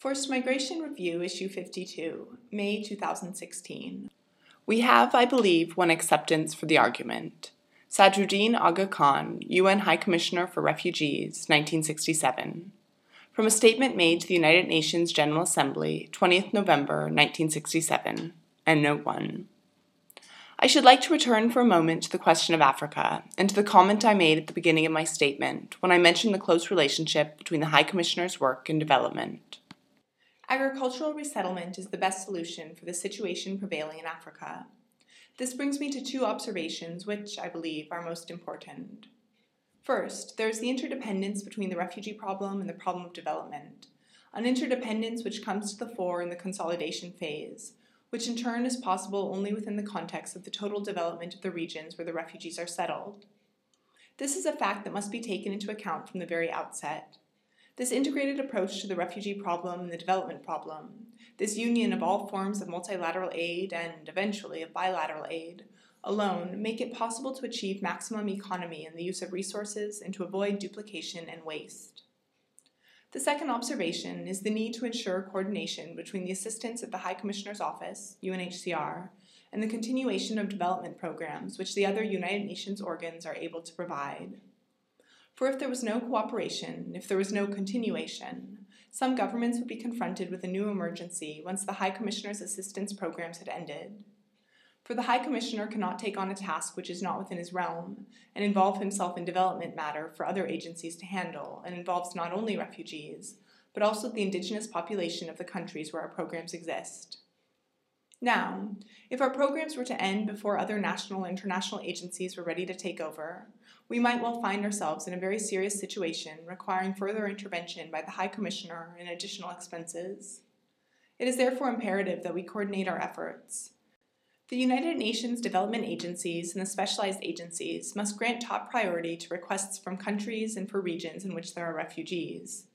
Forced Migration Review, Issue 52, May 2016. We have, I believe, one acceptance for the argument. Sadruddin Aga Khan, UN High Commissioner for Refugees, 1967. From a statement made to the United Nations General Assembly, 20th November, 1967, and Note 1. I should like to return for a moment to the question of Africa and to the comment I made at the beginning of my statement when I mentioned the close relationship between the High Commissioner's work and development. Agricultural resettlement is the best solution for the situation prevailing in Africa. This brings me to two observations which, I believe, are most important. First, there is the interdependence between the refugee problem and the problem of development, an interdependence which comes to the fore in the consolidation phase, which in turn is possible only within the context of the total development of the regions where the refugees are settled. This is a fact that must be taken into account from the very outset. This integrated approach to the refugee problem and the development problem, this union of all forms of multilateral aid and, eventually, of bilateral aid, alone make it possible to achieve maximum economy in the use of resources and to avoid duplication and waste. The second observation is the need to ensure coordination between the assistance at the High Commissioner's Office, UNHCR, and the continuation of development programs which the other United Nations organs are able to provide. For if there was no cooperation, if there was no continuation, some governments would be confronted with a new emergency once the High Commissioner's assistance programs had ended. For the High Commissioner cannot take on a task which is not within his realm, and involve himself in development matter for other agencies to handle, and involves not only refugees, but also the indigenous population of the countries where our programs exist. Now, if our programs were to end before other national and international agencies were ready to take over, we might well find ourselves in a very serious situation requiring further intervention by the High Commissioner and additional expenses. It is therefore imperative that we coordinate our efforts. The United Nations development agencies and the specialized agencies must grant top priority to requests from countries and for regions in which there are refugees.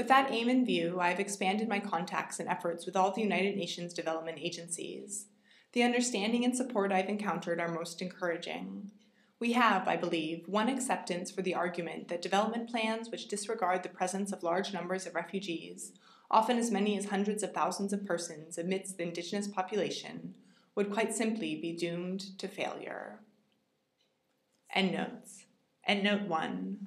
With that aim in view, I have expanded my contacts and efforts with all the United Nations development agencies. The understanding and support I've encountered are most encouraging. We have, I believe, one acceptance for the argument that development plans which disregard the presence of large numbers of refugees, often as many as hundreds of thousands of persons amidst the indigenous population, would quite simply be doomed to failure. Endnotes. Endnote 1